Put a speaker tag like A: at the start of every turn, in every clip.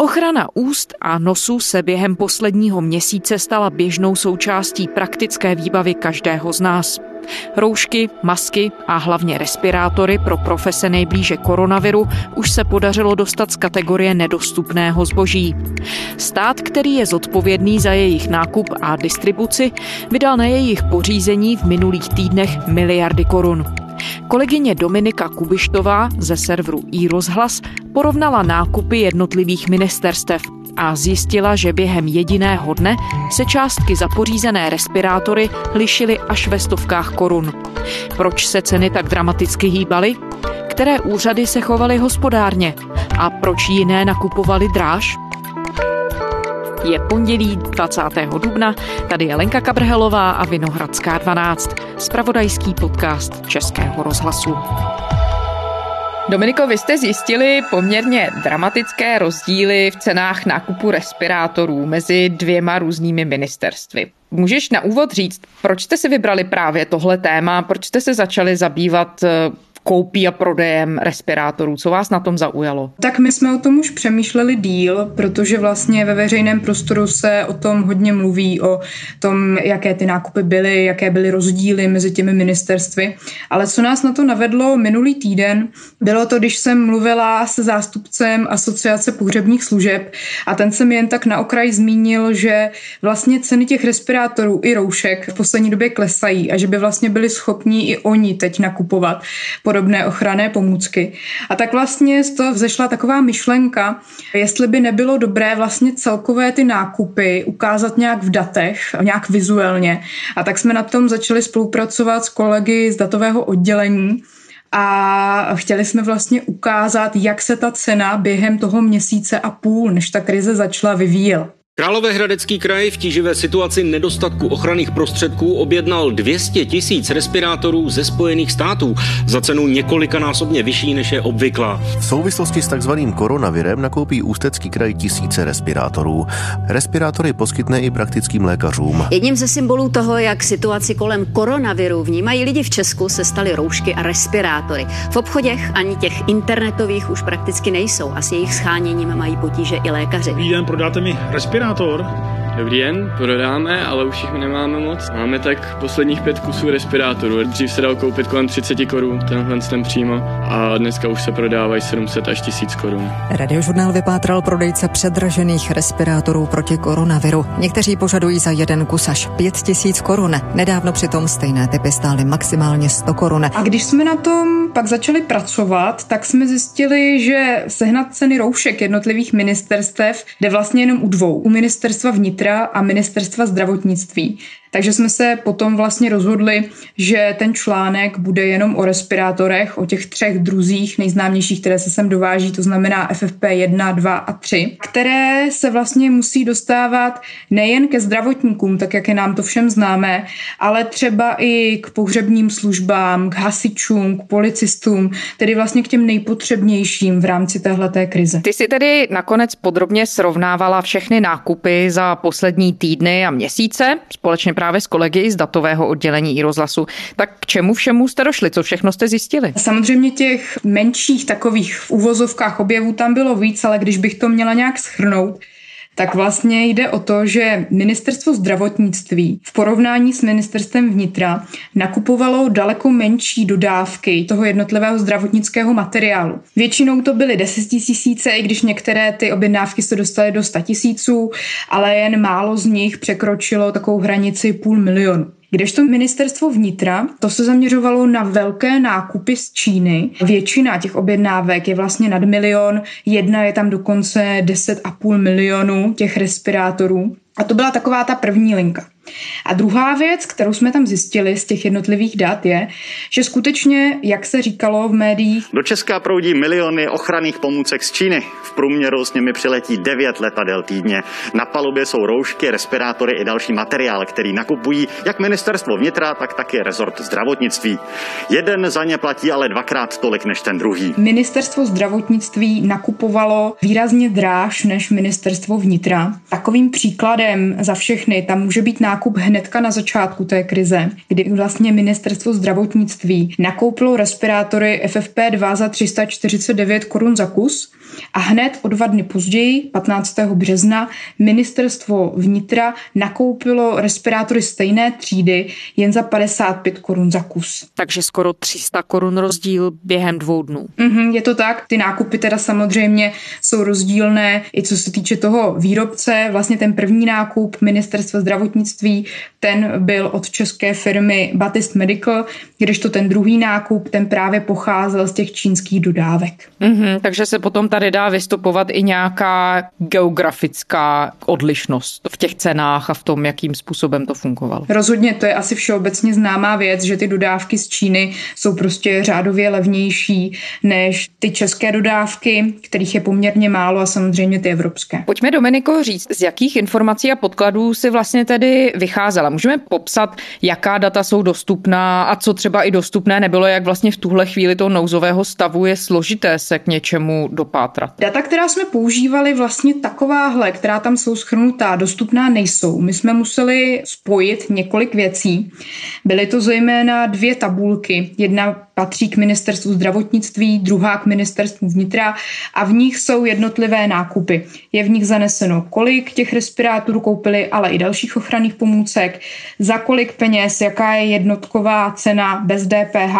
A: Ochrana úst a nosu se během posledního měsíce stala běžnou součástí praktické výbavy každého z nás. Roušky, masky a hlavně respirátory pro profese nejblíže koronaviru už se podařilo dostat z kategorie nedostupného zboží. Stát, který je zodpovědný za jejich nákup a distribuci, vydal na jejich pořízení v minulých týdnech miliardy korun. Kolegyně Dominika Kubištová ze serveru iRozhlas porovnala nákupy jednotlivých ministerstev a zjistila, že během jediného dne se částky za pořízené respirátory lišily až ve stovkách korun. Proč se ceny tak dramaticky hýbaly? Které úřady se chovaly hospodárně? A proč jiné nakupovaly dráž? Je pondělí 20. dubna, tady je Lenka Kabrhelová a Vinohradská 12, spravodajský podcast Českého rozhlasu. Dominiko, vy jste zjistili poměrně dramatické rozdíly v cenách nákupu respirátorů mezi dvěma různými ministerstvy. Můžeš na úvod říct, proč jste si vybrali právě tohle téma, proč jste se začali zabývat eh, koupí a prodejem respirátorů. Co vás na tom zaujalo?
B: Tak my jsme o tom už přemýšleli díl, protože vlastně ve veřejném prostoru se o tom hodně mluví, o tom, jaké ty nákupy byly, jaké byly rozdíly mezi těmi ministerstvy. Ale co nás na to navedlo minulý týden, bylo to, když jsem mluvila se zástupcem Asociace pohřebních služeb a ten jsem jen tak na okraj zmínil, že vlastně ceny těch respirátorů i roušek v poslední době klesají a že by vlastně byli schopní i oni teď nakupovat podobné ochranné pomůcky. A tak vlastně z toho vzešla taková myšlenka, jestli by nebylo dobré vlastně celkové ty nákupy ukázat nějak v datech, nějak vizuálně. A tak jsme na tom začali spolupracovat s kolegy z datového oddělení, a chtěli jsme vlastně ukázat, jak se ta cena během toho měsíce a půl, než ta krize začala, vyvíjela.
C: Královéhradecký kraj v tíživé situaci nedostatku ochranných prostředků objednal 200 tisíc respirátorů ze Spojených států za cenu několikanásobně vyšší než je obvyklá.
D: V souvislosti s takzvaným koronavirem nakoupí Ústecký kraj tisíce respirátorů. Respirátory poskytne i praktickým lékařům.
E: Jedním ze symbolů toho, jak situaci kolem koronaviru vnímají lidi v Česku, se staly roušky a respirátory. V obchodech ani těch internetových už prakticky nejsou a s jejich scháněním mají potíže i lékaři.
F: Dobrý den, prodáte mi respirátor? Respirátor.
G: Dobrý den, prodáme, ale už jich nemáme moc. Máme tak posledních pět kusů respirátorů. Dřív se dal koupit kolem 30 korun, tenhle ten přímo, a dneska už se prodávají 700 až 1000 korun.
H: Radiožurnál vypátral prodejce předražených respirátorů proti koronaviru. Někteří požadují za jeden kus až 5000 korun. Nedávno přitom stejné typy stály maximálně 100 korun.
B: A když jsme na tom pak začali pracovat, tak jsme zjistili, že sehnat ceny roušek jednotlivých ministerstev jde vlastně jenom u dvou. U ministerstva vnitra a ministerstva zdravotnictví. Takže jsme se potom vlastně rozhodli, že ten článek bude jenom o respirátorech, o těch třech druzích nejznámějších, které se sem dováží, to znamená FFP1, 2 a 3, které se vlastně musí dostávat nejen ke zdravotníkům, tak jak je nám to všem známé, ale třeba i k pohřebním službám, k hasičům, k policistům, tedy vlastně k těm nejpotřebnějším v rámci téhleté krize.
A: Ty si tedy nakonec podrobně srovnávala všechny nákupy za poslední týdny a měsíce společně právě s kolegy z datového oddělení i rozhlasu. Tak k čemu všemu jste došli? Co všechno jste zjistili?
B: Samozřejmě těch menších takových v uvozovkách objevů tam bylo víc, ale když bych to měla nějak schrnout, tak vlastně jde o to, že ministerstvo zdravotnictví v porovnání s ministerstvem vnitra nakupovalo daleko menší dodávky toho jednotlivého zdravotnického materiálu. Většinou to byly 10 tisíce, i když některé ty objednávky se dostaly do 100 tisíců, ale jen málo z nich překročilo takovou hranici půl milionu. Kdežto ministerstvo vnitra, to se zaměřovalo na velké nákupy z Číny. Většina těch objednávek je vlastně nad milion, jedna je tam dokonce 10,5 milionu těch respirátorů. A to byla taková ta první linka. A druhá věc, kterou jsme tam zjistili z těch jednotlivých dat, je, že skutečně, jak se říkalo v médiích,
I: do Česka proudí miliony ochranných pomůcek z Číny. V průměru s nimi přiletí 9 letadel týdně. Na palubě jsou roušky, respirátory i další materiál, který nakupují jak ministerstvo vnitra, tak taky rezort zdravotnictví. Jeden za ně platí ale dvakrát tolik než ten druhý.
B: Ministerstvo zdravotnictví nakupovalo výrazně dráž než ministerstvo vnitra. Takovým příkladem za všechny tam může být nákup nákup hnedka na začátku té krize, kdy vlastně ministerstvo zdravotnictví nakoupilo respirátory FFP2 za 349 korun za kus a hned o dva dny později, 15. března, ministerstvo vnitra nakoupilo respirátory stejné třídy jen za 55 korun za kus.
A: Takže skoro 300 korun rozdíl během dvou dnů.
B: Mm-hmm, je to tak. Ty nákupy teda samozřejmě jsou rozdílné i co se týče toho výrobce. Vlastně ten první nákup ministerstva zdravotnictví, ten byl od české firmy Batist Medical, kdežto ten druhý nákup, ten právě pocházel z těch čínských dodávek.
A: Mm-hmm, takže se potom tady dá vystupovat i nějaká geografická odlišnost v těch cenách a v tom, jakým způsobem to fungovalo.
B: Rozhodně to je asi všeobecně známá věc, že ty dodávky z Číny jsou prostě řádově levnější než ty české dodávky, kterých je poměrně málo a samozřejmě ty evropské.
A: Pojďme, Dominiko, říct, z jakých informací a podkladů si vlastně tedy vycházela. Můžeme popsat, jaká data jsou dostupná a co třeba i dostupné nebylo, jak vlastně v tuhle chvíli toho nouzového stavu je složité se k něčemu dopátrat.
B: Data, která jsme používali, vlastně takováhle, která tam jsou schrnutá, dostupná nejsou. My jsme museli spojit několik věcí. Byly to zejména dvě tabulky. Jedna patří k ministerstvu zdravotnictví, druhá k ministerstvu vnitra a v nich jsou jednotlivé nákupy. Je v nich zaneseno, kolik těch respirátorů koupili, ale i dalších ochranných pomůcek, za kolik peněz, jaká je jednotková cena bez DPH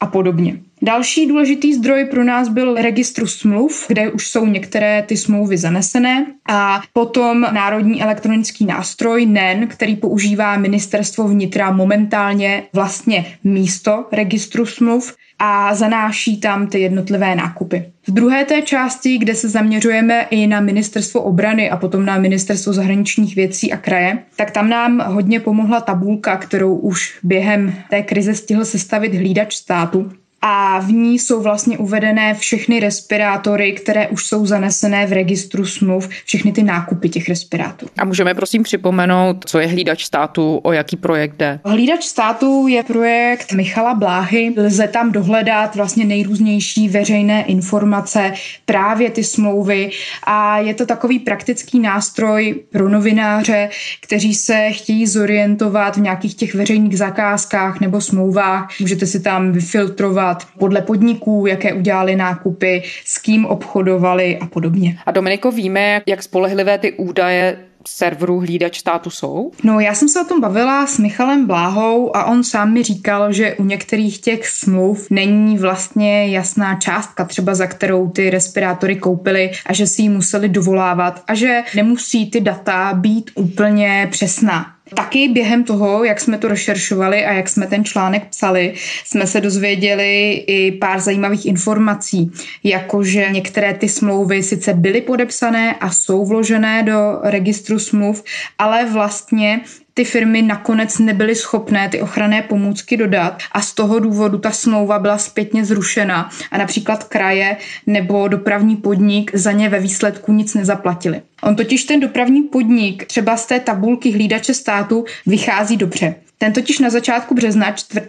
B: a podobně. Další důležitý zdroj pro nás byl registru smluv, kde už jsou některé ty smlouvy zanesené a potom Národní elektronický nástroj NEN, který používá ministerstvo vnitra momentálně vlastně místo registru smluv a zanáší tam ty jednotlivé nákupy. V druhé té části, kde se zaměřujeme i na ministerstvo obrany a potom na ministerstvo zahraničních věcí a kraje, tak tam nám hodně pomohla tabulka, kterou už během té krize stihl sestavit hlídač státu a v ní jsou vlastně uvedené všechny respirátory, které už jsou zanesené v registru smluv, všechny ty nákupy těch respirátorů.
A: A můžeme prosím připomenout, co je hlídač státu, o jaký projekt jde?
B: Hlídač státu je projekt Michala Bláhy. Lze tam dohledat vlastně nejrůznější veřejné informace, právě ty smlouvy a je to takový praktický nástroj pro novináře, kteří se chtějí zorientovat v nějakých těch veřejných zakázkách nebo smlouvách. Můžete si tam vyfiltrovat například podle podniků, jaké udělali nákupy, s kým obchodovali a podobně.
A: A Dominiko, víme, jak spolehlivé ty údaje serverů hlídač státu jsou?
B: No, já jsem se o tom bavila s Michalem Bláhou a on sám mi říkal, že u některých těch smluv není vlastně jasná částka, třeba za kterou ty respirátory koupili a že si ji museli dovolávat a že nemusí ty data být úplně přesná. Taky během toho, jak jsme to rozšeršovali a jak jsme ten článek psali, jsme se dozvěděli i pár zajímavých informací, jakože některé ty smlouvy sice byly podepsané a jsou vložené do registru smluv, ale vlastně ty firmy nakonec nebyly schopné ty ochranné pomůcky dodat a z toho důvodu ta smlouva byla zpětně zrušena a například kraje nebo dopravní podnik za ně ve výsledku nic nezaplatili. On totiž ten dopravní podnik třeba z té tabulky hlídače státu vychází dobře. Ten totiž na začátku března 4.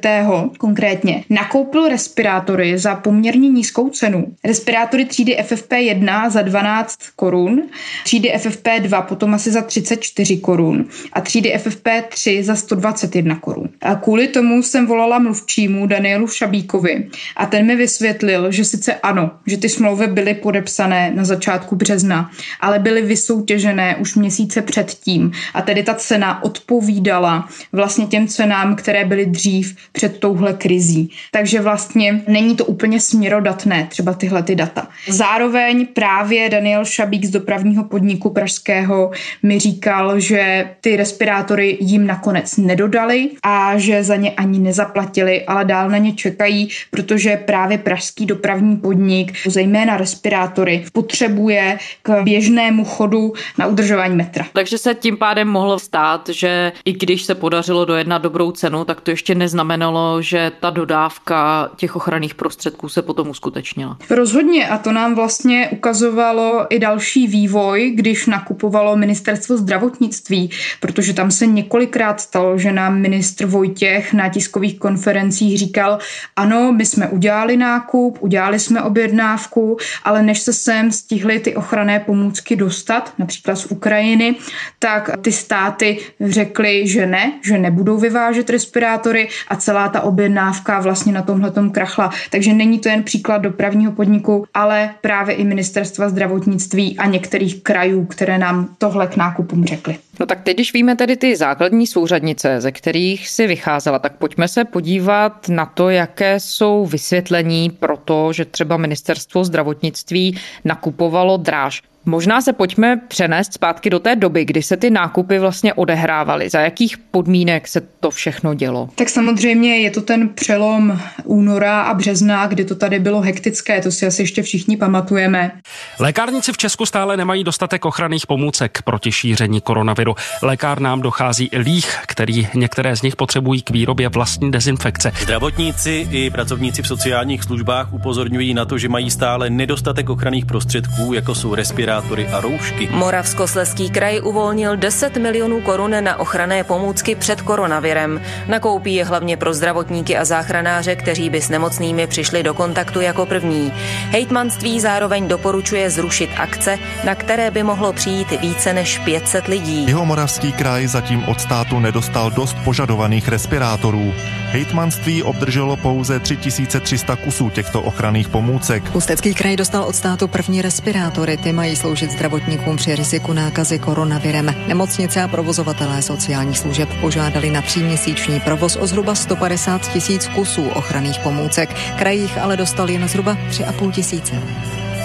B: konkrétně nakoupil respirátory za poměrně nízkou cenu. Respirátory třídy FFP1 za 12 korun, třídy FFP2 potom asi za 34 korun a třídy FFP3 za 121 korun. A kvůli tomu jsem volala mluvčímu Danielu Šabíkovi a ten mi vysvětlil, že sice ano, že ty smlouvy byly podepsané na začátku března, ale byly vysoutěžené už měsíce předtím a tedy ta cena odpovídala vlastně těm cenám, které byly dřív před touhle krizí. Takže vlastně není to úplně směrodatné, třeba tyhle ty data. Zároveň právě Daniel Šabík z dopravního podniku pražského mi říkal, že ty respirátory jim nakonec nedodali a že za ně ani nezaplatili, ale dál na ně čekají, protože právě pražský dopravní podnik, zejména respirátory, potřebuje k běžnému chodu na udržování metra.
A: Takže se tím pádem mohlo stát, že i když se podařilo dojednat dojednat dobrou cenu, tak to ještě neznamenalo, že ta dodávka těch ochranných prostředků se potom uskutečnila.
B: Rozhodně a to nám vlastně ukazovalo i další vývoj, když nakupovalo ministerstvo zdravotnictví, protože tam se několikrát stalo, že nám ministr Vojtěch na tiskových konferencích říkal, ano, my jsme udělali nákup, udělali jsme objednávku, ale než se sem stihly ty ochranné pomůcky dostat, například z Ukrajiny, tak ty státy řekly, že ne, že nebudou vyvážet respirátory a celá ta objednávka vlastně na tomhle krachla. Takže není to jen příklad dopravního podniku, ale právě i ministerstva zdravotnictví a některých krajů, které nám tohle k nákupům řekly.
A: No tak teď, když víme tedy ty základní souřadnice, ze kterých si vycházela, tak pojďme se podívat na to, jaké jsou vysvětlení pro to, že třeba ministerstvo zdravotnictví nakupovalo dráž. Možná se pojďme přenést zpátky do té doby, kdy se ty nákupy vlastně odehrávaly. Za jakých podmínek se to všechno dělo?
B: Tak samozřejmě je to ten přelom února a března, kdy to tady bylo hektické, to si asi ještě všichni pamatujeme.
J: Lékárníci v Česku stále nemají dostatek ochranných pomůcek proti šíření koronaviru. Lékárnám dochází i líh, který některé z nich potřebují k výrobě vlastní dezinfekce.
K: Zdravotníci i pracovníci v sociálních službách upozorňují na to, že mají stále nedostatek ochranných prostředků, jako jsou respirátory respirátory a roušky.
L: Moravskosleský kraj uvolnil 10 milionů korun na ochranné pomůcky před koronavirem. Nakoupí je hlavně pro zdravotníky a záchranáře, kteří by s nemocnými přišli do kontaktu jako první. Hejtmanství zároveň doporučuje zrušit akce, na které by mohlo přijít více než 500 lidí.
M: Jeho moravský kraj zatím od státu nedostal dost požadovaných respirátorů. Hejtmanství obdrželo pouze 3300 kusů těchto ochranných pomůcek.
H: Ústecký kraj dostal od státu první respirátory. Ty mají sloužit zdravotníkům při riziku nákazy koronavirem. Nemocnice a provozovatelé sociálních služeb požádali na tříměsíční provoz o zhruba 150 tisíc kusů ochranných pomůcek. Krajích ale dostal jen zhruba 3,5 tisíce.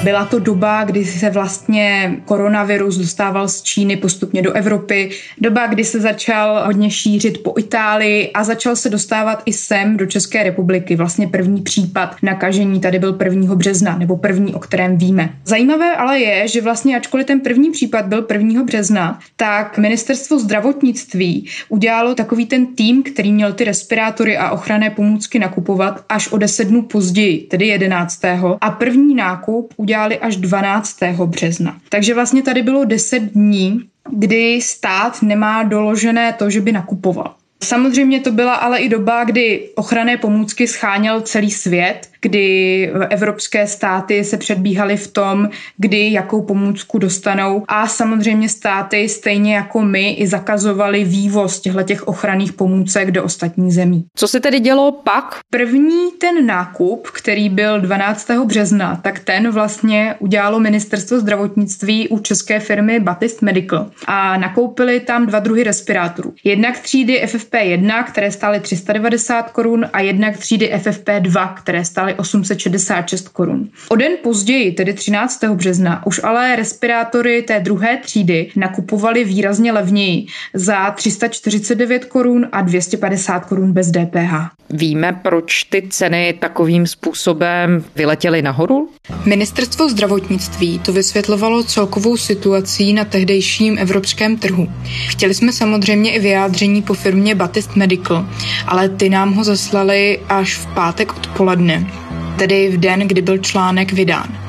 B: Byla to doba, kdy se vlastně koronavirus dostával z Číny postupně do Evropy, doba, kdy se začal hodně šířit po Itálii a začal se dostávat i sem do České republiky. Vlastně první případ nakažení tady byl 1. března, nebo první, o kterém víme. Zajímavé ale je, že vlastně ačkoliv ten první případ byl 1. března, tak ministerstvo zdravotnictví udělalo takový ten tým, který měl ty respirátory a ochranné pomůcky nakupovat až o 10 dnů později, tedy 11. A první nákup udělali až 12. března. Takže vlastně tady bylo 10 dní, kdy stát nemá doložené to, že by nakupoval. Samozřejmě to byla ale i doba, kdy ochranné pomůcky scháněl celý svět kdy evropské státy se předbíhaly v tom, kdy jakou pomůcku dostanou a samozřejmě státy stejně jako my i zakazovali vývoz těchto těch ochranných pomůcek do ostatních zemí.
A: Co se tedy dělo pak?
B: První ten nákup, který byl 12. března, tak ten vlastně udělalo ministerstvo zdravotnictví u české firmy Baptist Medical a nakoupili tam dva druhy respirátorů. Jednak třídy FFP1, které stály 390 korun a jednak třídy FFP2, které stály stály 866 korun. O den později, tedy 13. března, už ale respirátory té druhé třídy nakupovali výrazně levněji za 349 korun a 250 korun bez DPH.
A: Víme, proč ty ceny takovým způsobem vyletěly nahoru?
B: Ministerstvo zdravotnictví to vysvětlovalo celkovou situací na tehdejším evropském trhu. Chtěli jsme samozřejmě i vyjádření po firmě Batist Medical, ale ty nám ho zaslali až v pátek odpoledne tedy v den, kdy byl článek vydán.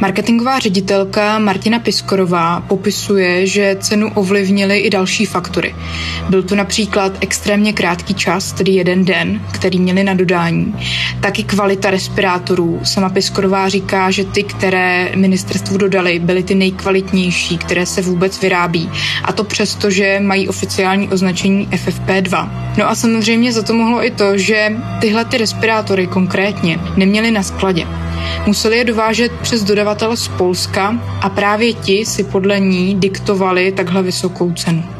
B: Marketingová ředitelka Martina Piskorová popisuje, že cenu ovlivnily i další faktory. Byl to například extrémně krátký čas, tedy jeden den, který měli na dodání. Taky kvalita respirátorů. Sama Piskorová říká, že ty, které ministerstvu dodali, byly ty nejkvalitnější, které se vůbec vyrábí. A to přesto, že mají oficiální označení FFP2. No a samozřejmě za to mohlo i to, že tyhle ty respirátory konkrétně neměly na skladě. Museli je dovážet přes dodavatele z Polska a právě ti si podle ní diktovali takhle vysokou cenu.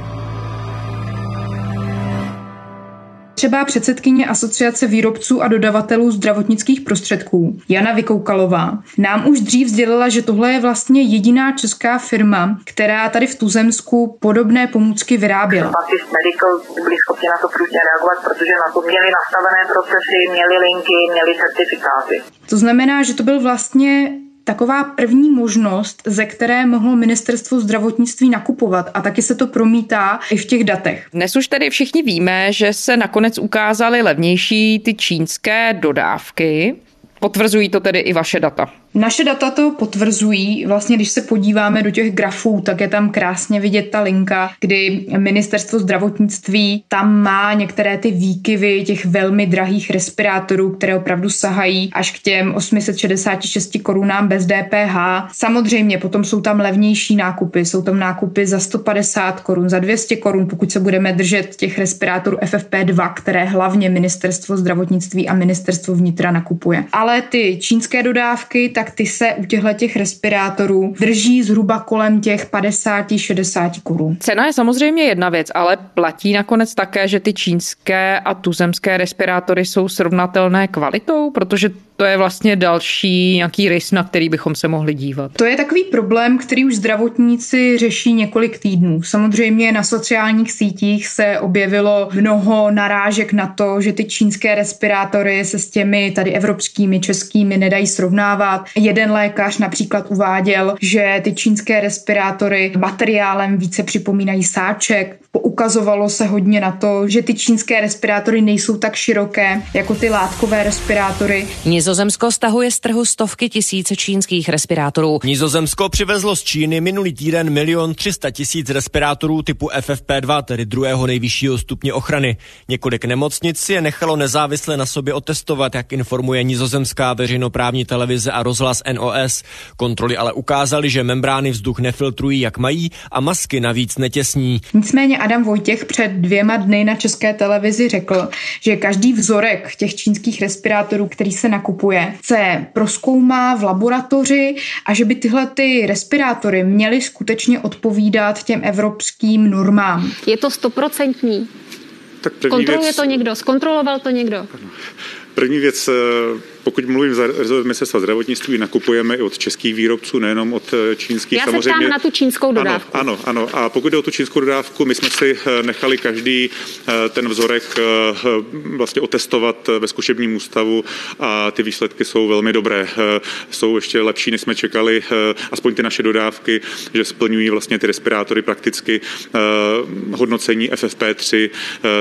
B: Třeba předsedkyně Asociace výrobců a dodavatelů zdravotnických prostředků Jana Vykoukalová nám už dřív sdělila, že tohle je vlastně jediná česká firma, která tady v Tuzemsku podobné pomůcky vyráběla.
N: Medical byli schopni na to průžně reagovat, protože na to měli nastavené procesy, měli linky, měli certifikáty.
B: To znamená, že to byl vlastně taková první možnost, ze které mohlo ministerstvo zdravotnictví nakupovat a taky se to promítá i v těch datech.
A: Dnes už tedy všichni víme, že se nakonec ukázaly levnější ty čínské dodávky. Potvrzují to tedy i vaše data.
B: Naše data to potvrzují. Vlastně, když se podíváme do těch grafů, tak je tam krásně vidět ta linka, kdy ministerstvo zdravotnictví tam má některé ty výkyvy těch velmi drahých respirátorů, které opravdu sahají až k těm 866 korunám bez DPH. Samozřejmě potom jsou tam levnější nákupy, jsou tam nákupy za 150 korun, za 200 korun, pokud se budeme držet těch respirátorů FFP2, které hlavně ministerstvo zdravotnictví a ministerstvo vnitra nakupuje. Ale ty čínské dodávky, tak ty se u těchto těch respirátorů drží zhruba kolem těch 50-60 korun.
A: Cena je samozřejmě jedna věc, ale platí nakonec také, že ty čínské a tuzemské respirátory jsou srovnatelné kvalitou, protože to je vlastně další nějaký rys, na který bychom se mohli dívat.
B: To je takový problém, který už zdravotníci řeší několik týdnů. Samozřejmě na sociálních sítích se objevilo mnoho narážek na to, že ty čínské respirátory se s těmi tady evropskými, českými nedají srovnávat. Jeden lékař například uváděl, že ty čínské respirátory materiálem více připomínají sáček. Poukazovalo se hodně na to, že ty čínské respirátory nejsou tak široké jako ty látkové respirátory.
O: Nizozemsko stahuje z trhu stovky tisíc čínských respirátorů.
P: Nizozemsko přivezlo z Číny minulý týden milion 300 tisíc respirátorů typu FFP2, tedy druhého nejvyššího stupně ochrany. Několik nemocnic je nechalo nezávisle na sobě otestovat, jak informuje nizozemská veřejnoprávní televize a rozhlas NOS. Kontroly ale ukázaly, že membrány vzduch nefiltrují, jak mají a masky navíc netěsní.
B: Nicméně Adam Vojtěch před dvěma dny na české televizi řekl, že každý vzorek těch čínských respirátorů, který se nakupuje, se proskoumá v laboratoři a že by tyhle ty respirátory měly skutečně odpovídat těm evropským normám.
Q: Je to stoprocentní?
R: Tak
Q: Kontroluje
R: věc...
Q: to někdo? Zkontroloval to někdo?
R: První věc, eh, pokud mluvím za rezort ministerstva zdravotnictví, nakupujeme i od českých výrobců, nejenom od eh, čínských.
Q: Já
R: samozřejmě.
Q: se ptám na tu čínskou dodávku.
R: Ano, ano, ano. A pokud jde o tu čínskou dodávku, my jsme si eh, nechali každý ten vzorek vlastně otestovat ve zkušebním ústavu a ty výsledky jsou velmi dobré. Jsou ještě lepší, než jsme čekali, aspoň ty naše dodávky, že splňují vlastně ty respirátory prakticky hodnocení FFP3.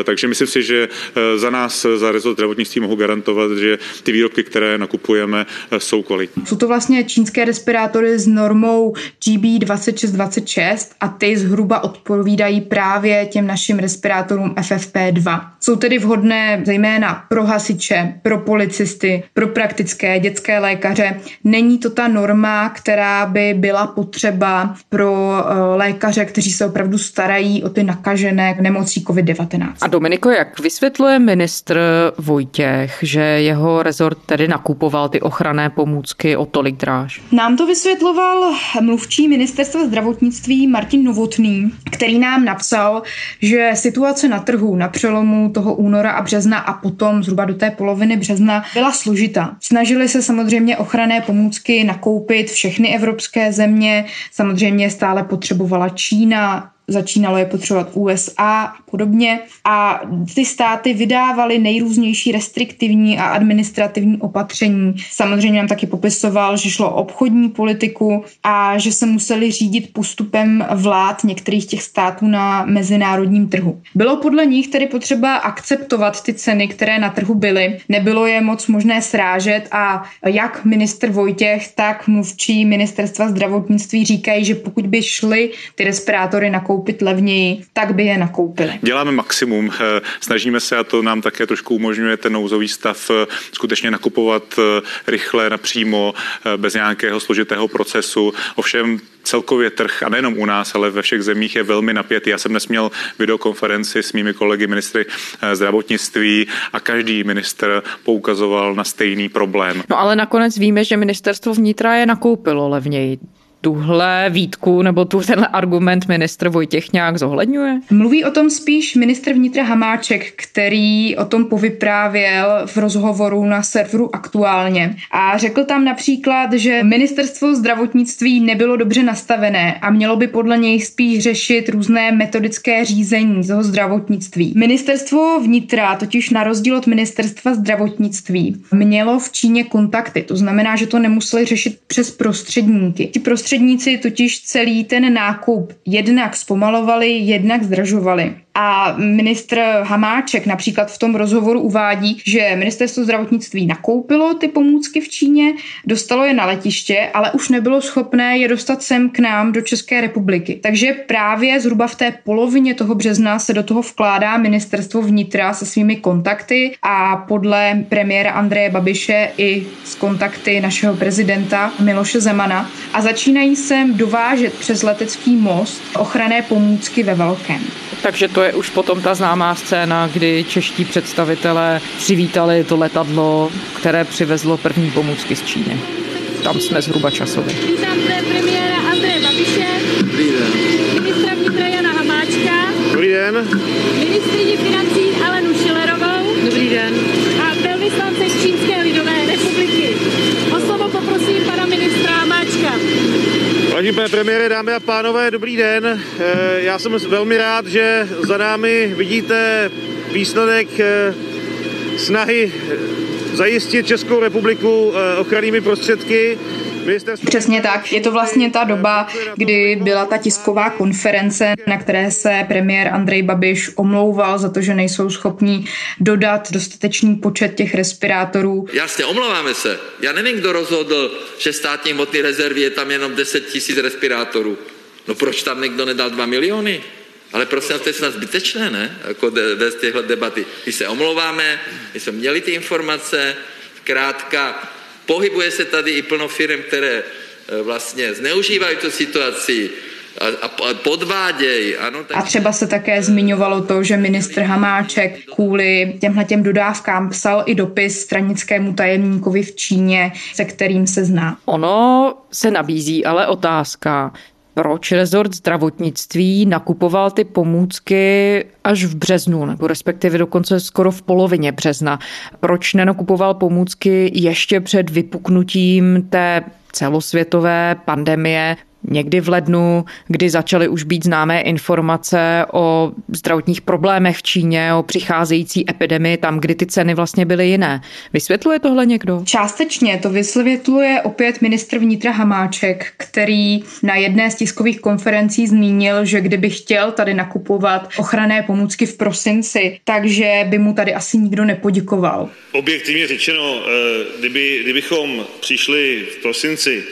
R: Takže myslím si, že za nás, za rezort zdravotnictví mohu garantovat, že ty výrobky, které nakupujeme, eh, jsou kvalitní.
B: Jsou to vlastně čínské respirátory s normou GB2626 a ty zhruba odpovídají právě těm našim respirátorům FFP2. Jsou tedy vhodné zejména pro hasiče, pro policisty, pro praktické dětské lékaře. Není to ta norma, která by byla potřeba pro eh, lékaře, kteří se opravdu starají o ty nakažené nemocí COVID-19.
A: A Dominiko, jak vysvětluje ministr Vojtěch, že jeho rezort tedy nakupoval ty ochranné pomůcky o tolik dráž?
B: Nám to vysvětloval mluvčí ministerstva zdravotnictví Martin Novotný, který nám napsal, že situace na trhu na přelomu toho února a března a potom zhruba do té poloviny března byla složitá. Snažili se samozřejmě ochranné pomůcky nakoupit všechny evropské země, samozřejmě stále potřebovala Čína, začínalo je potřebovat USA a podobně. A ty státy vydávaly nejrůznější restriktivní a administrativní opatření. Samozřejmě nám taky popisoval, že šlo o obchodní politiku a že se museli řídit postupem vlád některých těch států na mezinárodním trhu. Bylo podle nich tedy potřeba akceptovat ty ceny, které na trhu byly. Nebylo je moc možné srážet a jak minister Vojtěch, tak mluvčí ministerstva zdravotnictví říkají, že pokud by šly ty respirátory nakoupit koupit levněji, tak by je nakoupili.
R: Děláme maximum, eh, snažíme se a to nám také trošku umožňuje ten nouzový stav eh, skutečně nakupovat eh, rychle, napřímo, bez nějakého složitého procesu. Ovšem celkově trh, a nejenom u nás, ale ve všech zemích je velmi napětý. Já jsem dnes měl videokonferenci s mými kolegy ministry zdravotnictví a každý minister poukazoval na stejný problém.
A: No ale nakonec víme, že ministerstvo vnitra je nakoupilo levněji tuhle výtku nebo tu, tenhle argument ministr Vojtěch nějak zohledňuje?
B: Mluví o tom spíš ministr vnitra Hamáček, který o tom povyprávěl v rozhovoru na serveru aktuálně. A řekl tam například, že ministerstvo zdravotnictví nebylo dobře nastavené a mělo by podle něj spíš řešit různé metodické řízení toho zdravotnictví. Ministerstvo vnitra totiž na rozdíl od ministerstva zdravotnictví mělo v Číně kontakty, to znamená, že to nemuseli řešit přes prostředníky. Ti prostředníci totiž celý ten nákup jednak zpomalovali, jednak zdražovali. A ministr Hamáček například v tom rozhovoru uvádí, že ministerstvo zdravotnictví nakoupilo ty pomůcky v Číně, dostalo je na letiště, ale už nebylo schopné je dostat sem k nám do České republiky. Takže právě zhruba v té polovině toho března se do toho vkládá ministerstvo vnitra se svými kontakty a podle premiéra Andreje Babiše i s kontakty našeho prezidenta Miloše Zemana a začínají sem dovážet přes letecký most ochranné pomůcky ve velkém.
A: Takže to je už potom ta známá scéna, kdy čeští představitelé přivítali to letadlo, které přivezlo první pomůcky z Číny. Tam jsme zhruba časově.
Q: Vítám zde premiéra Andreje Babiše.
S: Dobrý den.
Q: Ministra vnitra Jana Hamáčka.
S: Dobrý den.
Q: Ministrině financí Alenu Šilerovou.
O: Dobrý den.
Q: A velvyslance Čínské lidové republiky. O slovo poprosím pana ministra Hamáčka.
S: Vážený pane premiére, dámy a pánové, dobrý den. Já jsem velmi rád, že za námi vidíte výsledek snahy zajistit Českou republiku ochrannými prostředky.
B: Přesně tak. Je to vlastně ta doba, kdy byla ta tisková konference, na které se premiér Andrej Babiš omlouval za to, že nejsou schopní dodat dostatečný počet těch respirátorů.
T: Jasně, omlouváme se. Já nevím, kdo rozhodl, že státní hmotný rezervy je tam jenom 10 tisíc respirátorů. No proč tam někdo nedal 2 miliony? Ale prosím to je snad zbytečné, ne? Jako bez těchto debaty. My se omlouváme, my jsme měli ty informace, zkrátka pohybuje se tady i plno firm, které vlastně zneužívají tu situaci a, a podvádějí. Ano,
B: tak... A třeba se také zmiňovalo to, že ministr Hamáček kvůli těmhle těm dodávkám psal i dopis stranickému tajemníkovi v Číně, se kterým se zná.
A: Ono se nabízí ale otázka, proč rezort zdravotnictví nakupoval ty pomůcky až v březnu, nebo respektive dokonce skoro v polovině března. Proč nenakupoval pomůcky ještě před vypuknutím té celosvětové pandemie někdy v lednu, kdy začaly už být známé informace o zdravotních problémech v Číně, o přicházející epidemii tam, kdy ty ceny vlastně byly jiné. Vysvětluje tohle někdo?
B: Částečně to vysvětluje opět ministr vnitra Hamáček, který na jedné z tiskových konferencí zmínil, že kdyby chtěl tady nakupovat ochranné pomůcky v prosinci, takže by mu tady asi nikdo nepoděkoval.
S: Objektivně řečeno, kdyby, kdybychom přišli v prosinci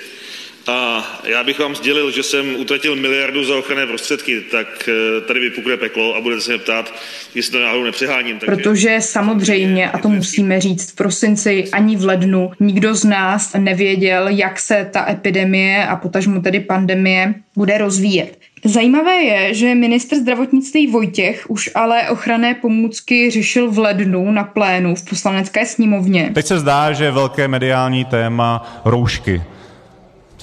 S: a já bych vám sdělil, že jsem utratil miliardu za ochranné prostředky, tak tady vypukne peklo a budete se mě ptát, jestli to náhodou nepřeháním.
B: Takže... Protože samozřejmě, a to musíme říct, v prosinci ani v lednu nikdo z nás nevěděl, jak se ta epidemie a potažmu tedy pandemie bude rozvíjet. Zajímavé je, že ministr zdravotnictví Vojtěch už ale ochranné pomůcky řešil v lednu na plénu v poslanecké sněmovně.
M: Teď se zdá, že velké mediální téma roušky.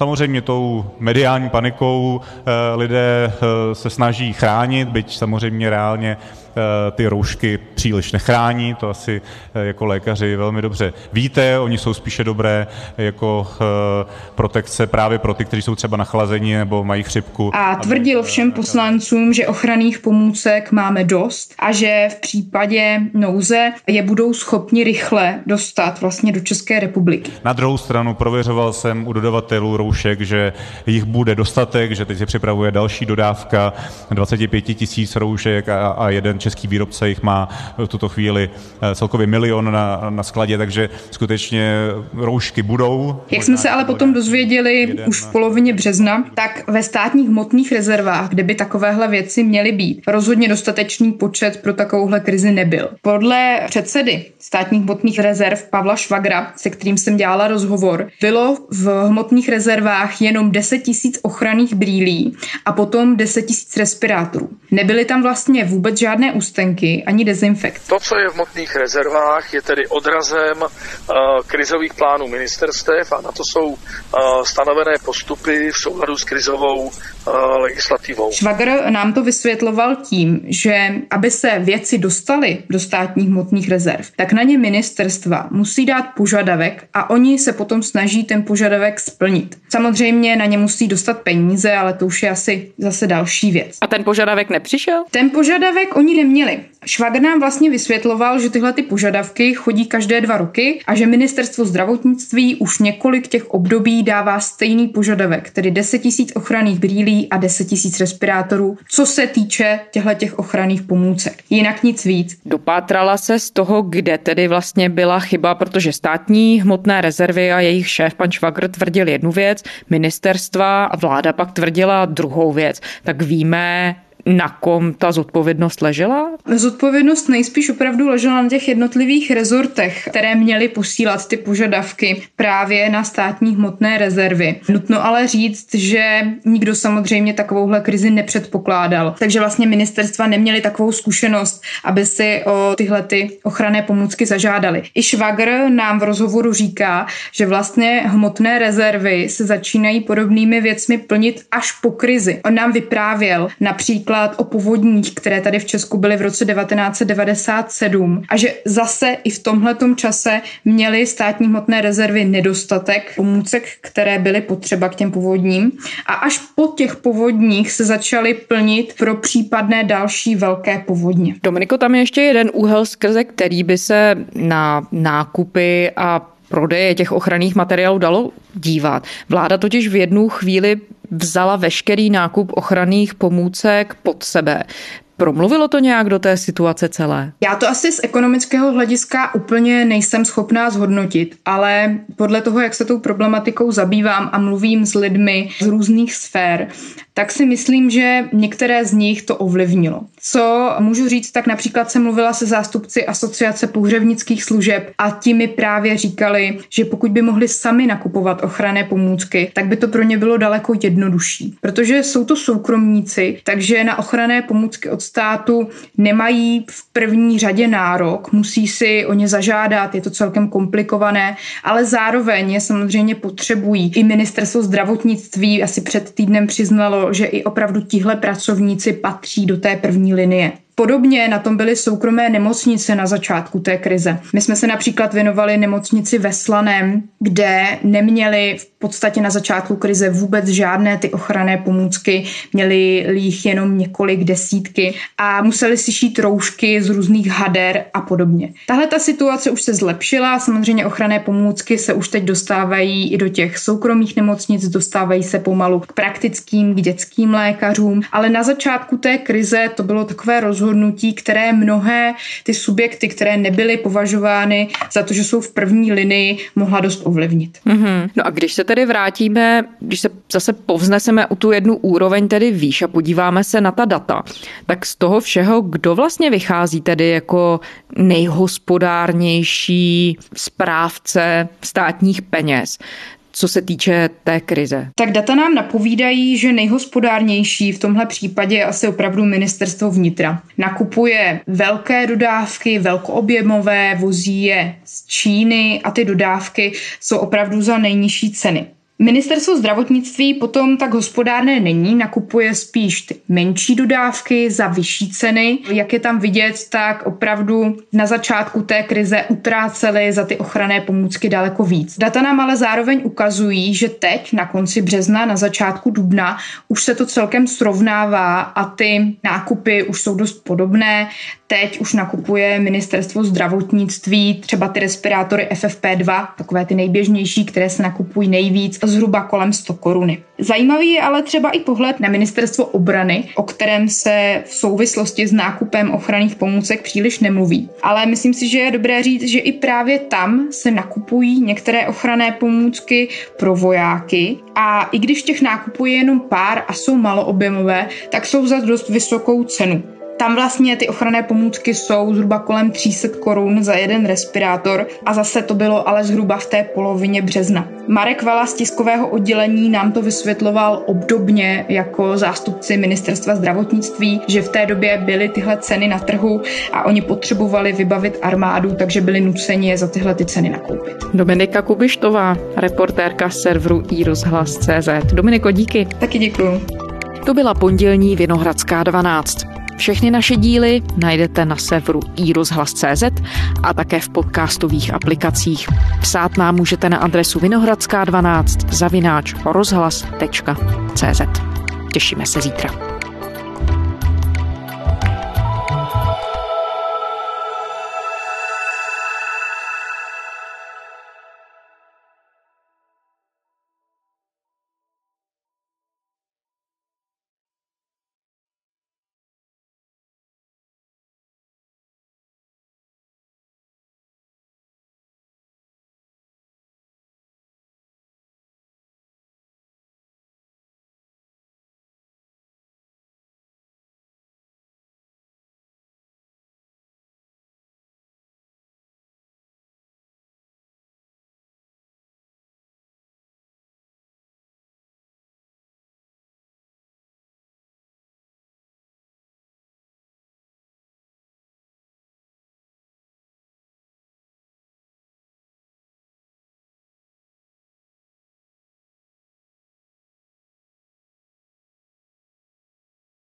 M: Samozřejmě tou mediální panikou lidé se snaží chránit, byť samozřejmě reálně ty roušky příliš nechrání, to asi jako lékaři velmi dobře víte, oni jsou spíše dobré jako protekce právě pro ty, kteří jsou třeba nachlazení nebo mají chřipku.
B: A tvrdil všem poslancům, že ochranných pomůcek máme dost a že v případě nouze je budou schopni rychle dostat vlastně do České republiky.
M: Na druhou stranu prověřoval jsem u dodavatelů roušek, že jich bude dostatek, že teď se připravuje další dodávka 25 tisíc roušek a, a jeden český výrobce jich má v tuto chvíli celkově milion na, na skladě, takže skutečně roušky budou.
B: Jak jsme se ale potom dozvěděli jeden... už v polovině března, tak ve státních hmotných rezervách, kde by takovéhle věci měly být, rozhodně dostatečný počet pro takovouhle krizi nebyl. Podle předsedy státních hmotných rezerv Pavla Švagra, se kterým jsem dělala rozhovor, bylo v hmotných rezervách jenom 10 tisíc ochranných brýlí a potom 10 tisíc respirátorů. Nebyly tam vlastně vůbec žádné ústenky ani dezinfekt.
U: To, co je v hmotných rezervách, je tedy odrazem uh, krizových plánů ministerstev a na to jsou uh, stanovené postupy v souladu s krizovou uh, legislativou.
B: Švagr nám to vysvětloval tím, že aby se věci dostaly do státních hmotných rezerv, tak na ně ministerstva musí dát požadavek a oni se potom snaží ten požadavek splnit. Samozřejmě na ně musí dostat peníze, ale to už je asi zase další věc.
A: A ten požadavek nepřišel?
B: Ten požadavek oni neměli. Švagr nám vlastně vysvětloval, že tyhle ty požadavky chodí každé dva roky a že ministerstvo zdravotnictví už několik těch období dává stejný požadavek, tedy 10 tisíc ochranných brýlí a 10 tisíc respirátorů, co se týče těchto těch ochranných pomůcek. Jinak nic víc.
A: Dopátrala se z toho, kde tedy vlastně byla chyba, protože státní hmotné rezervy a jejich šéf pan Švagr tvrdil jednu věc, ministerstva a vláda pak tvrdila druhou věc. Tak víme, na kom ta zodpovědnost ležela?
B: Zodpovědnost nejspíš opravdu ležela na těch jednotlivých rezortech, které měly posílat ty požadavky právě na státní hmotné rezervy. Nutno ale říct, že nikdo samozřejmě takovouhle krizi nepředpokládal. Takže vlastně ministerstva neměly takovou zkušenost, aby si o tyhle ty ochranné pomůcky zažádali. I Švagr nám v rozhovoru říká, že vlastně hmotné rezervy se začínají podobnými věcmi plnit až po krizi. On nám vyprávěl například například o povodních, které tady v Česku byly v roce 1997 a že zase i v tomhletom čase měly státní hmotné rezervy nedostatek pomůcek, které byly potřeba k těm povodním a až po těch povodních se začaly plnit pro případné další velké povodně.
A: Dominiko, tam je ještě jeden úhel, skrze který by se na nákupy a prodeje těch ochranných materiálů dalo dívat. Vláda totiž v jednu chvíli vzala veškerý nákup ochranných pomůcek pod sebe. Promluvilo to nějak do té situace celé?
B: Já to asi z ekonomického hlediska úplně nejsem schopná zhodnotit, ale podle toho, jak se tou problematikou zabývám a mluvím s lidmi z různých sfér, tak si myslím, že některé z nich to ovlivnilo. Co můžu říct, tak například jsem mluvila se zástupci asociace pohřebnických služeb a ti mi právě říkali, že pokud by mohli sami nakupovat ochranné pomůcky, tak by to pro ně bylo daleko jednodušší. Protože jsou to soukromníci, takže na ochranné pomůcky od státu nemají v první řadě nárok, musí si o ně zažádat, je to celkem komplikované, ale zároveň je samozřejmě potřebují. I ministerstvo zdravotnictví asi před týdnem přiznalo, že i opravdu tihle pracovníci patří do té první linie. Podobně na tom byly soukromé nemocnice na začátku té krize. My jsme se například věnovali nemocnici ve Slaném, kde neměli v podstatě na začátku krize vůbec žádné ty ochranné pomůcky, měli jich jenom několik desítky a museli si šít roušky z různých hader a podobně. Tahle ta situace už se zlepšila, samozřejmě ochranné pomůcky se už teď dostávají i do těch soukromých nemocnic, dostávají se pomalu k praktickým, k dětským lékařům, ale na začátku té krize to bylo takové rozhodnutí, které mnohé ty subjekty, které nebyly považovány za to, že jsou v první linii, mohla dost ovlivnit.
A: Mm-hmm. No a když se tedy vrátíme, když se zase povzneseme u tu jednu úroveň tedy výš a podíváme se na ta data, tak z toho všeho, kdo vlastně vychází tedy jako nejhospodárnější správce státních peněz? Co se týče té krize?
B: Tak data nám napovídají, že nejhospodárnější v tomhle případě je asi opravdu ministerstvo vnitra. Nakupuje velké dodávky, velkoobjemové, vozí je z Číny a ty dodávky jsou opravdu za nejnižší ceny. Ministerstvo zdravotnictví potom tak hospodárné není, nakupuje spíš ty menší dodávky za vyšší ceny. Jak je tam vidět, tak opravdu na začátku té krize utráceli za ty ochranné pomůcky daleko víc. Data nám ale zároveň ukazují, že teď na konci března, na začátku dubna už se to celkem srovnává a ty nákupy už jsou dost podobné. Teď už nakupuje ministerstvo zdravotnictví třeba ty respirátory FFP2, takové ty nejběžnější, které se nakupují nejvíc, zhruba kolem 100 koruny. Zajímavý je ale třeba i pohled na ministerstvo obrany, o kterém se v souvislosti s nákupem ochranných pomůcek příliš nemluví. Ale myslím si, že je dobré říct, že i právě tam se nakupují některé ochranné pomůcky pro vojáky a i když těch nákupů je jenom pár a jsou maloobjemové, tak jsou za dost vysokou cenu. Tam vlastně ty ochranné pomůcky jsou zhruba kolem 300 korun za jeden respirátor a zase to bylo ale zhruba v té polovině března. Marek Vala z tiskového oddělení nám to vysvětloval obdobně jako zástupci ministerstva zdravotnictví, že v té době byly tyhle ceny na trhu a oni potřebovali vybavit armádu, takže byli nuceni je za tyhle ty ceny nakoupit.
A: Dominika Kubištová, reportérka serveru iRozhlas.cz. Dominiko, díky.
B: Taky děkuju.
A: To byla pondělní Vinohradská 12. Všechny naše díly najdete na serveru iRozhlas.cz a také v podcastových aplikacích. Psát nám můžete na adresu vinohradská12 zavináč rozhlas.cz. Těšíme se zítra.